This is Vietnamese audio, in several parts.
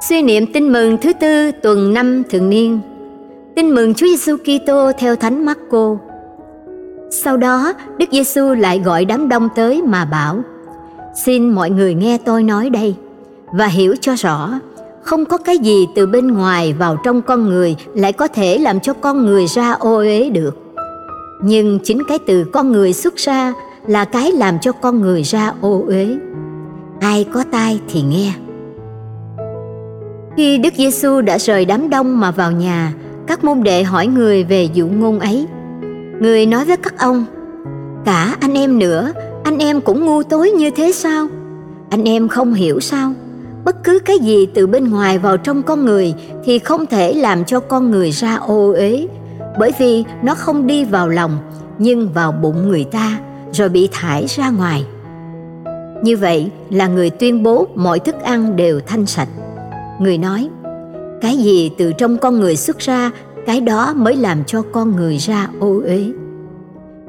Suy niệm tin mừng thứ tư tuần năm thường niên. Tin mừng Chúa Giêsu Kitô theo Thánh Marco. Sau đó, Đức Giêsu lại gọi đám đông tới mà bảo: Xin mọi người nghe tôi nói đây và hiểu cho rõ, không có cái gì từ bên ngoài vào trong con người lại có thể làm cho con người ra ô uế được. Nhưng chính cái từ con người xuất ra là cái làm cho con người ra ô uế. Ai có tai thì nghe. Khi Đức Giêsu đã rời đám đông mà vào nhà, các môn đệ hỏi người về dụ ngôn ấy. Người nói với các ông, cả anh em nữa, anh em cũng ngu tối như thế sao? Anh em không hiểu sao? Bất cứ cái gì từ bên ngoài vào trong con người thì không thể làm cho con người ra ô uế, bởi vì nó không đi vào lòng nhưng vào bụng người ta rồi bị thải ra ngoài. Như vậy là người tuyên bố mọi thức ăn đều thanh sạch người nói, cái gì từ trong con người xuất ra, cái đó mới làm cho con người ra ô uế.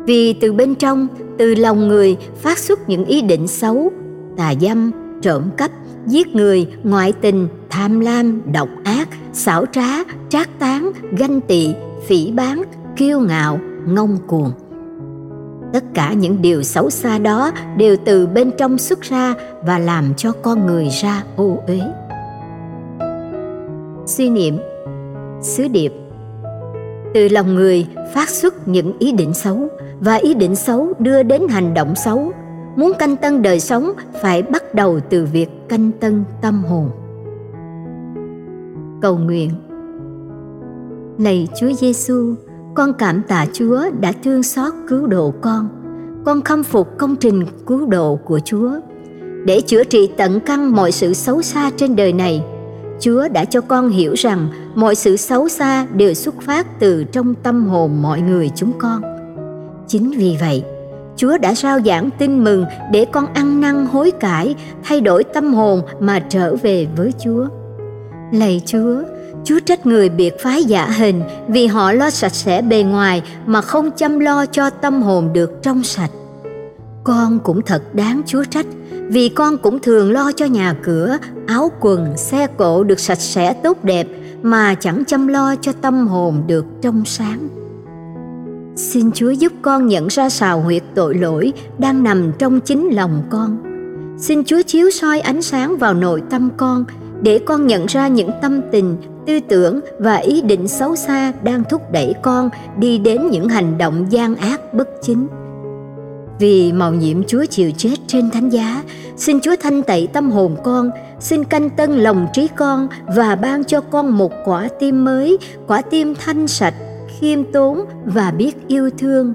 Vì từ bên trong, từ lòng người phát xuất những ý định xấu, tà dâm, trộm cắp, giết người, ngoại tình, tham lam, độc ác, xảo trá, trác tán, ganh tị, phỉ báng kiêu ngạo, ngông cuồng. Tất cả những điều xấu xa đó đều từ bên trong xuất ra và làm cho con người ra ô uế suy niệm. Sứ điệp. Từ lòng người phát xuất những ý định xấu và ý định xấu đưa đến hành động xấu. Muốn canh tân đời sống, phải bắt đầu từ việc canh tân tâm hồn. Cầu nguyện. Lạy chúa giêsu con cảm tạ chúa đã thương xót cứu độ con. Con khâm phục công trình cứu độ của chúa. Để chữa trị tận căn mọi sự xấu xa trên đời này Chúa đã cho con hiểu rằng mọi sự xấu xa đều xuất phát từ trong tâm hồn mọi người chúng con. Chính vì vậy, Chúa đã rao giảng tin mừng để con ăn năn hối cải, thay đổi tâm hồn mà trở về với Chúa. Lạy Chúa, Chúa trách người biệt phái giả hình vì họ lo sạch sẽ bề ngoài mà không chăm lo cho tâm hồn được trong sạch. Con cũng thật đáng Chúa trách vì con cũng thường lo cho nhà cửa, áo quần, xe cộ được sạch sẽ tốt đẹp mà chẳng chăm lo cho tâm hồn được trong sáng. Xin Chúa giúp con nhận ra sào huyệt tội lỗi đang nằm trong chính lòng con. Xin Chúa chiếu soi ánh sáng vào nội tâm con để con nhận ra những tâm tình, tư tưởng và ý định xấu xa đang thúc đẩy con đi đến những hành động gian ác bất chính vì màu nhiệm Chúa chịu chết trên thánh giá, xin Chúa thanh tẩy tâm hồn con, xin canh tân lòng trí con và ban cho con một quả tim mới, quả tim thanh sạch, khiêm tốn và biết yêu thương.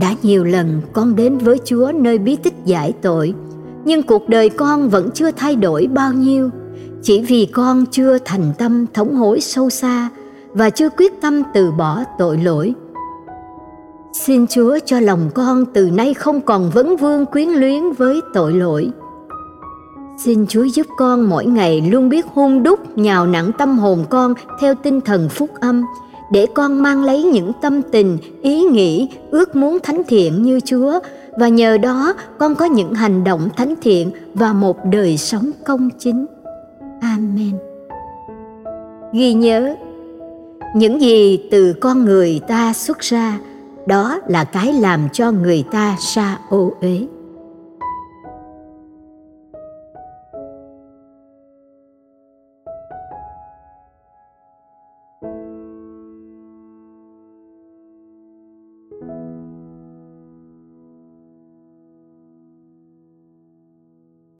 Đã nhiều lần con đến với Chúa nơi bí tích giải tội, nhưng cuộc đời con vẫn chưa thay đổi bao nhiêu, chỉ vì con chưa thành tâm thống hối sâu xa và chưa quyết tâm từ bỏ tội lỗi Xin Chúa cho lòng con từ nay không còn vấn vương quyến luyến với tội lỗi. Xin Chúa giúp con mỗi ngày luôn biết hung đúc nhào nặng tâm hồn con theo tinh thần phúc âm, để con mang lấy những tâm tình, ý nghĩ, ước muốn thánh thiện như Chúa và nhờ đó con có những hành động thánh thiện và một đời sống công chính. Amen. Ghi nhớ, những gì từ con người ta xuất ra đó là cái làm cho người ta xa ô uế.